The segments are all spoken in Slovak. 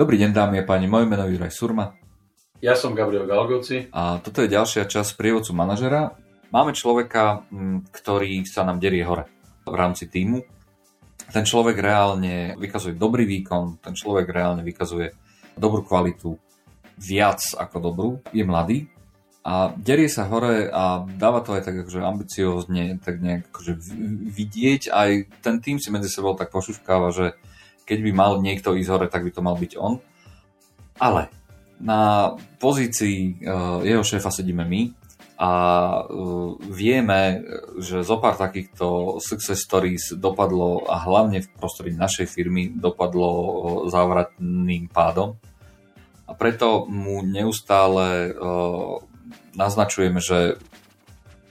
Dobrý deň dámy a páni, moje meno je Juraj Surma. Ja som Gabriel Galgoci. A toto je ďalšia časť prievodcu manažera. Máme človeka, ktorý sa nám derie hore v rámci týmu. Ten človek reálne vykazuje dobrý výkon, ten človek reálne vykazuje dobrú kvalitu, viac ako dobrú, je mladý a derie sa hore a dáva to aj tak akože ambiciózne, tak nejak akože vidieť, aj ten tým si medzi sebou tak pošuškáva, že keď by mal niekto ísť hore, tak by to mal byť on. Ale na pozícii uh, jeho šéfa sedíme my a uh, vieme, že zo pár takýchto success stories dopadlo a hlavne v prostredí našej firmy dopadlo uh, závratným pádom. A preto mu neustále naznačujeme, že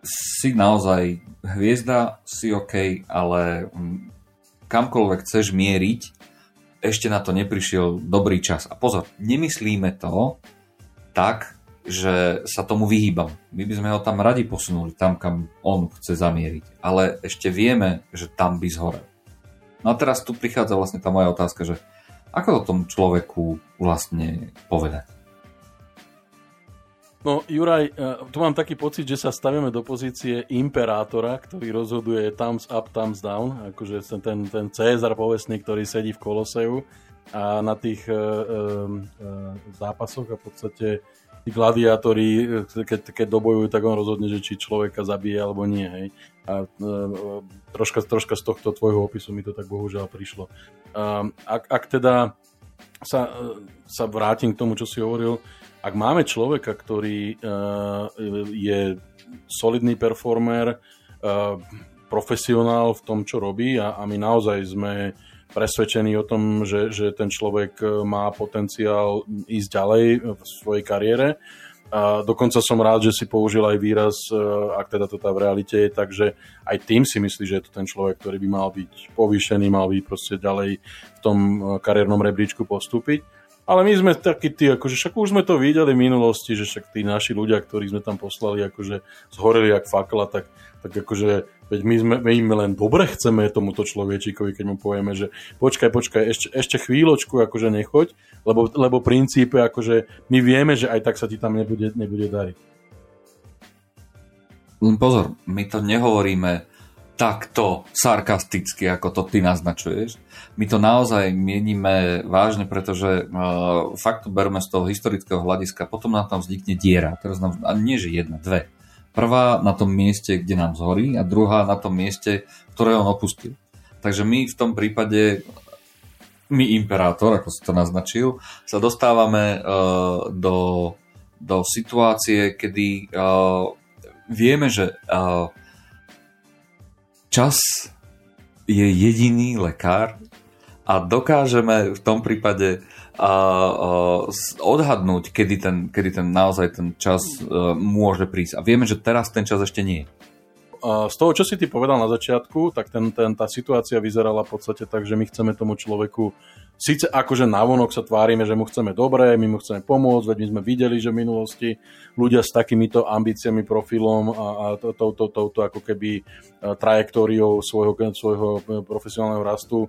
si naozaj hviezda, si OK, ale kamkoľvek chceš mieriť, ešte na to neprišiel dobrý čas. A pozor, nemyslíme to tak, že sa tomu vyhýbam. My by sme ho tam radi posunuli, tam, kam on chce zamieriť. Ale ešte vieme, že tam by zhorel. No a teraz tu prichádza vlastne tá moja otázka, že ako to tomu človeku vlastne povedať? No, Juraj, e, tu mám taký pocit, že sa stavíme do pozície imperátora, ktorý rozhoduje thumbs up, thumbs down, akože ten, ten Cezar povestný, ktorý sedí v Koloseu a na tých uh, uh, zápasoch a v podstate tí gladiátori, keď, keď dobojujú, tak on rozhodne, že či človeka zabije alebo nie. Hej. A uh, troška, troška z tohto tvojho opisu mi to tak bohužiaľ prišlo. Uh, ak, ak teda sa, sa vrátim k tomu, čo si hovoril, ak máme človeka, ktorý uh, je solidný performer, uh, profesionál v tom, čo robí a, a my naozaj sme presvedčení o tom, že, že ten človek eh, má potenciál ísť ďalej v svojej kariére. A dokonca som rád, že si použil aj výraz, ak teda to tá v realite je, takže aj tým si myslí, že je to ten človek, ktorý by mal byť povýšený, mal byť proste ďalej v tom kariérnom rebríčku postúpiť. Ale my sme takí tí, akože však už sme to videli v minulosti, že však tí naši ľudia, ktorí sme tam poslali, akože zhoreli jak fakla, tak, tak akože veď my, sme, my im len dobre chceme tomuto človečíkovi, keď mu povieme, že počkaj, počkaj, ešte, ešte chvíľočku, akože nechoď, lebo, lebo princípe, akože my vieme, že aj tak sa ti tam nebude, nebude dariť. Pozor, my to nehovoríme takto sarkasticky, ako to ty naznačuješ. My to naozaj mienime vážne, pretože uh, fakt to berme z toho historického hľadiska, potom nám tam vznikne diera. Teraz nám, a nie že jedna, dve. Prvá na tom mieste, kde nám zhorí a druhá na tom mieste, ktoré on opustil. Takže my v tom prípade, my imperátor, ako si to naznačil, sa dostávame uh, do, do situácie, kedy uh, vieme, že uh, čas je jediný lekár a dokážeme v tom prípade a, a, odhadnúť, kedy ten, kedy ten naozaj ten čas a, e, môže prísť. A vieme, že teraz ten čas ešte nie je. Z toho, čo si ty povedal na začiatku, tak ten, ten, tá situácia vyzerala v podstate tak, že my chceme tomu človeku síce akože navonok sa tvárime, že mu chceme dobré, my mu chceme pomôcť, veď my sme videli, že v minulosti ľudia s takýmito ambíciami, profilom a, a touto, touto ako keby e, trajektóriou svojho, svojho profesionálneho rastu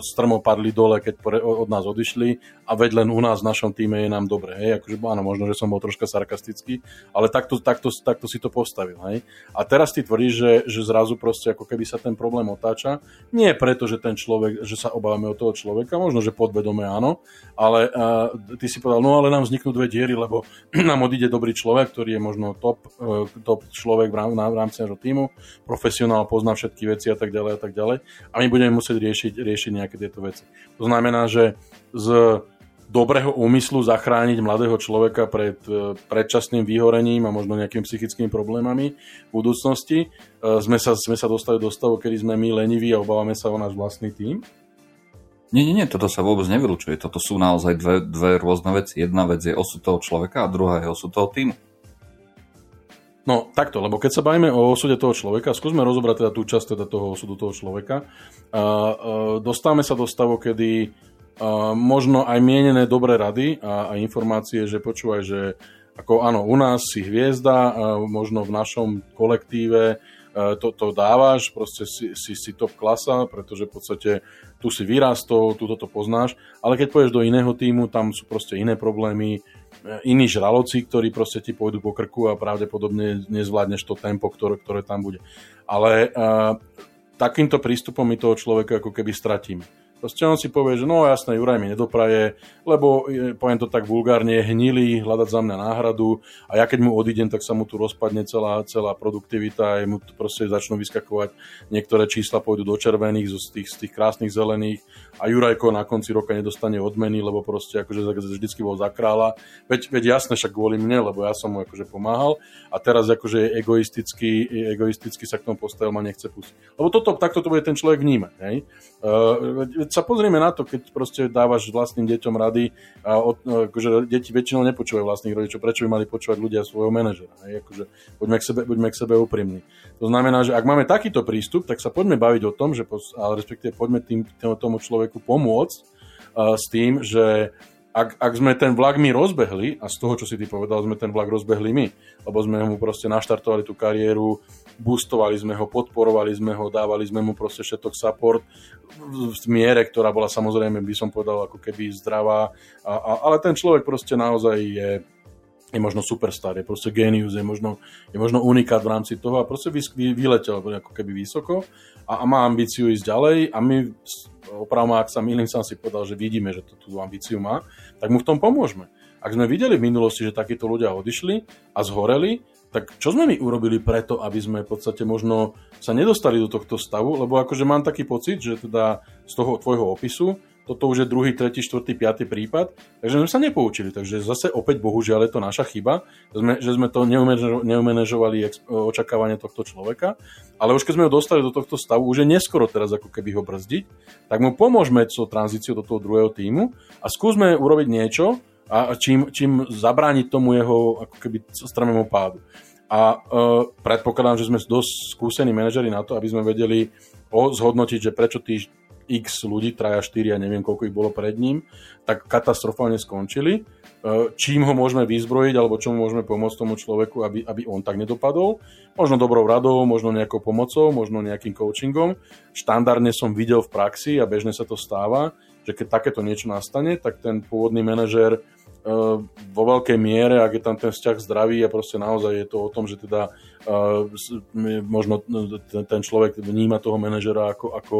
strmo padli dole, keď od nás odišli a veď len u nás v našom týme je nám dobre. Hej? Akože, áno, možno, že som bol troška sarkastický, ale takto, takto, takto si to postavil. Hej? A teraz ty tvrdíš, že, že zrazu proste ako keby sa ten problém otáča. Nie preto, že ten človek, že sa obávame od toho človeka, možno, že podvedome áno, ale uh, ty si povedal, no ale nám vzniknú dve diery, lebo nám odíde dobrý človek, ktorý je možno top, uh, top človek v, rám, v rámci nášho týmu, profesionál, pozná všetky veci a tak ďalej a tak ďalej. A my budeme musieť riešiť riešiť nejaké tieto veci. To znamená, že z dobrého úmyslu zachrániť mladého človeka pred e, predčasným vyhorením a možno nejakými psychickými problémami v budúcnosti, sme sa, sme sa dostali do stavu, kedy sme my leniví a obávame sa o náš vlastný tým? Nie, nie, nie, toto sa vôbec nevylučuje. Toto sú naozaj dve, dve rôzne veci. Jedna vec je osud toho človeka a druhá je osud toho týmu. No takto, lebo keď sa bavíme o osude toho človeka, skúsme rozobrať teda tú časť teda toho osudu toho človeka. Uh, uh, dostávame sa do stavu, kedy uh, možno aj mienené dobré rady a, a informácie, že počúvaj, že ako áno, u nás si hviezda, uh, možno v našom kolektíve to, to dávaš, proste si, si, si top klasa, pretože v podstate tu si vyrastol, tu to poznáš, ale keď pôjdeš do iného týmu, tam sú proste iné problémy, iní žraloci, ktorí proste ti pôjdu po krku a pravdepodobne nezvládneš to tempo, ktoré, ktoré tam bude. Ale uh, takýmto prístupom my toho človeka ako keby stratíme. Proste on si povie, že no jasné, Juraj mi nedopraje, lebo, poviem to tak vulgárne, hnilý, hľadať za mňa náhradu a ja keď mu odídem, tak sa mu tu rozpadne celá, celá produktivita, a mu tu proste začnú vyskakovať, niektoré čísla pôjdu do červených z tých, z tých krásnych zelených a Jurajko na konci roka nedostane odmeny, lebo proste akože vždycky bol za kráľa. Veď, veď jasné, však kvôli mne, lebo ja som mu akože pomáhal a teraz akože egoisticky, egoisticky sa k tomu postavil, ma nechce pustiť. Lebo toto, takto to bude ten človek vnímať. Hej? Uh, sa pozrieme na to, keď proste dávaš vlastným deťom rady a od, akože deti väčšinou nepočúvajú vlastných rodičov, prečo by mali počúvať ľudia svojho manažera. Hej? Akože, poďme, k sebe, buďme k sebe úprimní. To znamená, že ak máme takýto prístup, tak sa poďme baviť o tom, že, ale respektíve poďme tým, tomu človeku pomôcť uh, s tým, že ak, ak sme ten vlak my rozbehli, a z toho, čo si ty povedal, sme ten vlak rozbehli my, lebo sme mu proste naštartovali tú kariéru, boostovali sme ho, podporovali sme ho, dávali sme mu proste všetok support v miere, ktorá bola samozrejme, by som povedal, ako keby zdravá, a, a, ale ten človek proste naozaj je je možno superstar, je proste genius, je možno, je možno unikát v rámci toho a proste vy, vy, vyletel ako keby vysoko a, a má ambíciu ísť ďalej a my, opravom ak sa milím, som si povedal, že vidíme, že to, tú ambíciu má, tak mu v tom pomôžeme. Ak sme videli v minulosti, že takíto ľudia odišli a zhoreli, tak čo sme my urobili preto, aby sme v podstate možno sa nedostali do tohto stavu, lebo akože mám taký pocit, že teda z toho tvojho opisu toto už je druhý, tretí, štvrtý, piatý prípad, takže sme sa nepoučili. Takže zase opäť bohužiaľ je to naša chyba, že sme, to neumenežovali očakávanie tohto človeka, ale už keď sme ho dostali do tohto stavu, už je neskoro teraz ako keby ho brzdiť, tak mu pomôžeme so tranzíciou do toho druhého týmu a skúsme urobiť niečo, a čím, čím zabrániť tomu jeho ako keby strmému pádu. A uh, predpokladám, že sme dosť skúsení manažeri na to, aby sme vedeli zhodnotiť, že prečo tí x ľudí, traja, štyri, ja neviem koľko ich bolo pred ním, tak katastrofálne skončili. E, čím ho môžeme vyzbrojiť, alebo čo môžeme pomôcť tomu človeku, aby, aby on tak nedopadol. Možno dobrou radou, možno nejakou pomocou, možno nejakým coachingom. Štandardne som videl v praxi a bežne sa to stáva, že keď takéto niečo nastane, tak ten pôvodný manažer e, vo veľkej miere, ak je tam ten vzťah zdravý a proste naozaj je to o tom, že teda uh, možno ten človek vníma toho manažera ako, ako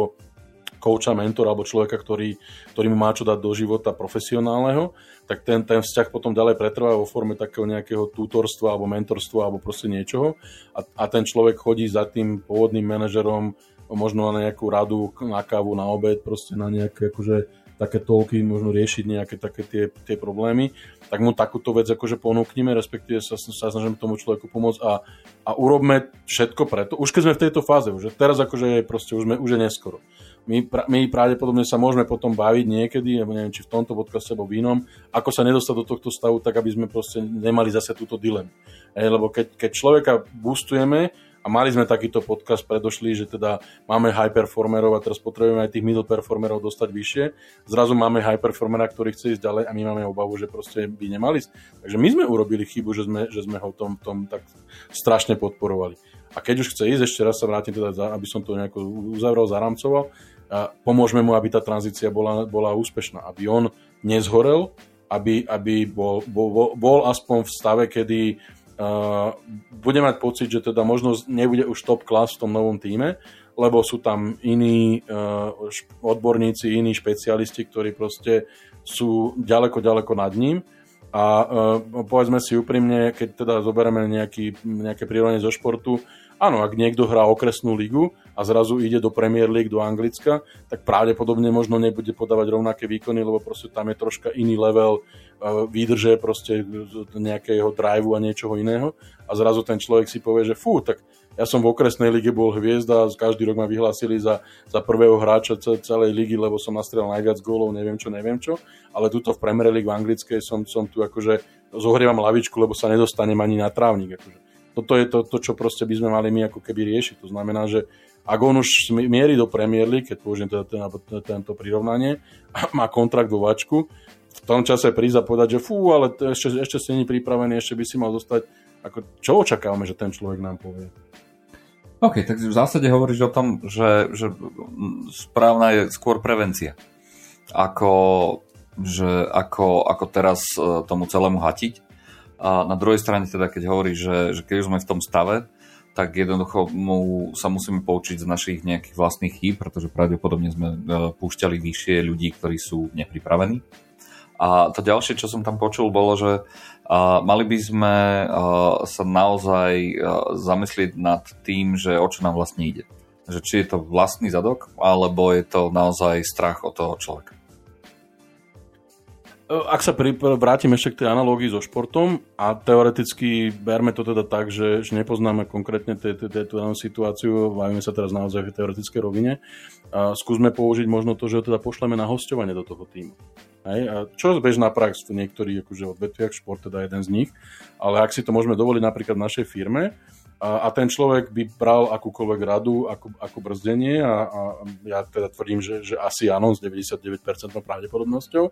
kouča, mentora alebo človeka, ktorý, ktorý mu má čo dať do života profesionálneho, tak ten, ten vzťah potom ďalej pretrvá vo forme takého nejakého tutorstva alebo mentorstva alebo proste niečoho. A, a ten človek chodí za tým pôvodným manažerom možno na nejakú radu, na kávu, na obed, proste na nejaké akože také toľky, možno riešiť nejaké také tie, tie problémy, tak mu takúto vec akože ponúknime, respektíve sa, sa snažíme tomu človeku pomôcť a, a urobme všetko preto, už keď sme v tejto fáze, už teraz akože proste už, sme, už je neskoro my, my pravdepodobne sa môžeme potom baviť niekedy, alebo neviem, či v tomto podcaste alebo v inom, ako sa nedostať do tohto stavu, tak aby sme proste nemali zase túto dilemu. E, lebo keď, keď človeka boostujeme, a mali sme takýto podcast predošlý, že teda máme high performerov a teraz potrebujeme aj tých middle performerov dostať vyššie. Zrazu máme high performera, ktorý chce ísť ďalej a my máme obavu, že proste by nemali. Takže my sme urobili chybu, že sme, že sme ho tom, tom tak strašne podporovali. A keď už chce ísť, ešte raz sa vrátim teda, aby som to nejako uzavrel, zaramcoval, a pomôžeme mu, aby tá tranzícia bola, bola úspešná, aby on nezhorel, aby, aby bol, bol, bol aspoň v stave, kedy uh, bude mať pocit, že teda možno nebude už top class v tom novom týme, lebo sú tam iní uh, odborníci, iní špecialisti, ktorí proste sú ďaleko, ďaleko nad ním. A uh, povedzme si úprimne, keď teda zoberieme nejaký, nejaké prirovnanie zo športu, Áno, ak niekto hrá okresnú ligu a zrazu ide do Premier League, do Anglicka, tak pravdepodobne možno nebude podávať rovnaké výkony, lebo proste tam je troška iný level e, výdrže proste nejakého driveu a niečoho iného. A zrazu ten človek si povie, že fú, tak ja som v okresnej lige bol hviezda, každý rok ma vyhlásili za, za prvého hráča celej ligy, lebo som nastrel najviac gólov, neviem čo, neviem čo, ale tuto v Premier League v anglickej som, som tu akože zohrievam lavičku, lebo sa nedostanem ani na trávnik. Akože toto je to, to, čo proste by sme mali my ako keby riešiť. To znamená, že ak on už mierí do Premier League, keď použijem teda ten, tento prirovnanie, a má kontrakt vo vačku, v tom čase prísť a povedať, že fú, ale ešte, ešte si není pripravený, ešte by si mal dostať, ako, čo očakávame, že ten človek nám povie? OK, tak v zásade hovoríš o tom, že, že správna je skôr prevencia. Ako, že ako, ako teraz e, tomu celému hatiť. A na druhej strane teda, keď hovoríš, že, že keď už sme v tom stave, tak jednoducho mu sa musíme poučiť z našich nejakých vlastných chýb, pretože pravdepodobne sme e, púšťali vyššie ľudí, ktorí sú nepripravení. A to ďalšie, čo som tam počul, bolo, že mali by sme uh, sa naozaj uh, zamyslieť nad tým, že o čo nám vlastne ide. Že či je to vlastný zadok, alebo je to naozaj strach od toho človeka. Ak sa pri, vrátim ešte k tej analógii so športom a teoreticky berme to teda tak, že, že nepoznáme konkrétne tú situáciu, bavíme sa teraz naozaj v teoretické rovine, a skúsme použiť možno to, že ho teda pošleme na hostovanie do toho týmu. Hej? A čo bežná prax v niektorých akože odvetviach, šport teda jeden z nich, ale ak si to môžeme dovoliť napríklad v našej firme, a, a ten človek by bral akúkoľvek radu, ako, ako brzdenie a, a ja teda tvrdím, že, že asi áno, s 99% pravdepodobnosťou,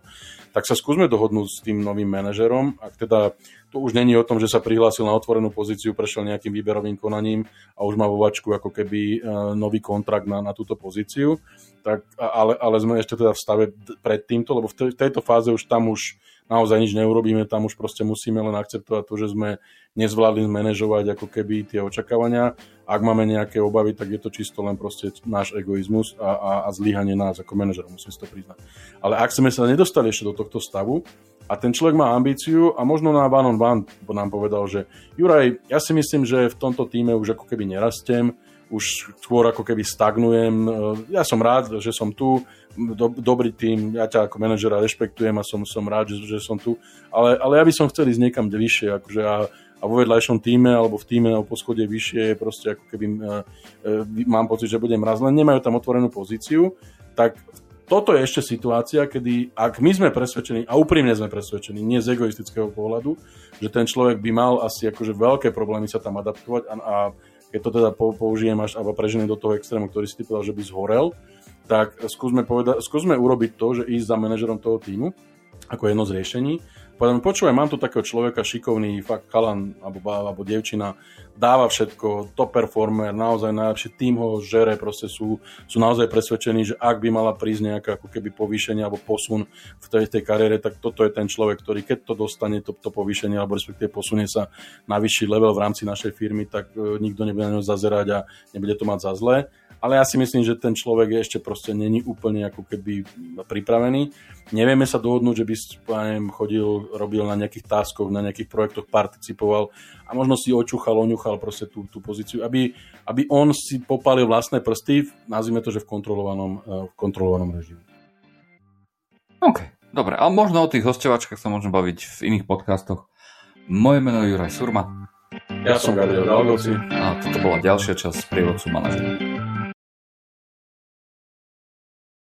tak sa skúsme dohodnúť s tým novým manažerom, ak teda to už není o tom, že sa prihlásil na otvorenú pozíciu, prešiel nejakým výberovým konaním a už má vo vačku ako keby uh, nový kontrakt na, na túto pozíciu, tak, ale, ale sme ešte teda v stave pred týmto, lebo v, te, v tejto fáze už tam už naozaj nič neurobíme, tam už proste musíme len akceptovať to, že sme nezvládli zmanéžovať ako keby tie očakávania. Ak máme nejaké obavy, tak je to čisto len proste náš egoizmus a, a, a zlyhanie nás ako manažera, musím si to priznať. Ale ak sme sa nedostali ešte do tohto stavu, a ten človek má ambíciu a možno na one on one nám povedal, že Juraj, ja si myslím, že v tomto týme už ako keby nerastem, už skôr ako keby stagnujem. E, ja som rád, že som tu, do, dobrý tým, ja ťa ako manažera rešpektujem a som, som rád, že, že som tu, ale, ale ja by som chcel ísť niekam vyššie, akože a, a vo vedľajšom týme alebo v týme alebo po schode vyššie je proste ako keby uh, uh, mám pocit, že budem raz, len nemajú tam otvorenú pozíciu, tak toto je ešte situácia, kedy ak my sme presvedčení, a úprimne sme presvedčení, nie z egoistického pohľadu, že ten človek by mal asi akože veľké problémy sa tam adaptovať a, a keď to teda použijem až alebo preženiem do toho extrému, ktorý si ty povedal, že by zhorel, tak skúsme, poveda- skúsme urobiť to, že ísť za manažerom toho týmu ako jedno z riešení. Povedal počúvaj, mám tu takého človeka šikovný, fakt chalan alebo, alebo devčina, dáva všetko, top performer, naozaj najlepšie, tým ho žere, proste sú, sú naozaj presvedčení, že ak by mala prísť nejaké ako keby povýšenie alebo posun v tej, tej kariére, tak toto je ten človek, ktorý keď to dostane, to, to povýšenie alebo respektíve posunie sa na vyšší level v rámci našej firmy, tak uh, nikto nebude na ňo zazerať a nebude to mať za zlé ale ja si myslím, že ten človek ešte proste není úplne ako keby pripravený. Nevieme sa dohodnúť, že by neviem, chodil, robil na nejakých táskoch, na nejakých projektoch, participoval a možno si očúchal, oňuchal proste tú, tú pozíciu, aby, aby on si popálil vlastné prsty, nazvime to, že v kontrolovanom, eh, v kontrolovanom režime. OK, dobre, ale možno o tých hostovačkách sa môžeme baviť v iných podcastoch. Moje meno je Juraj Surma. Ja som Gabriel Galgoci. A toto bola ďalšia časť prievodcu manažera.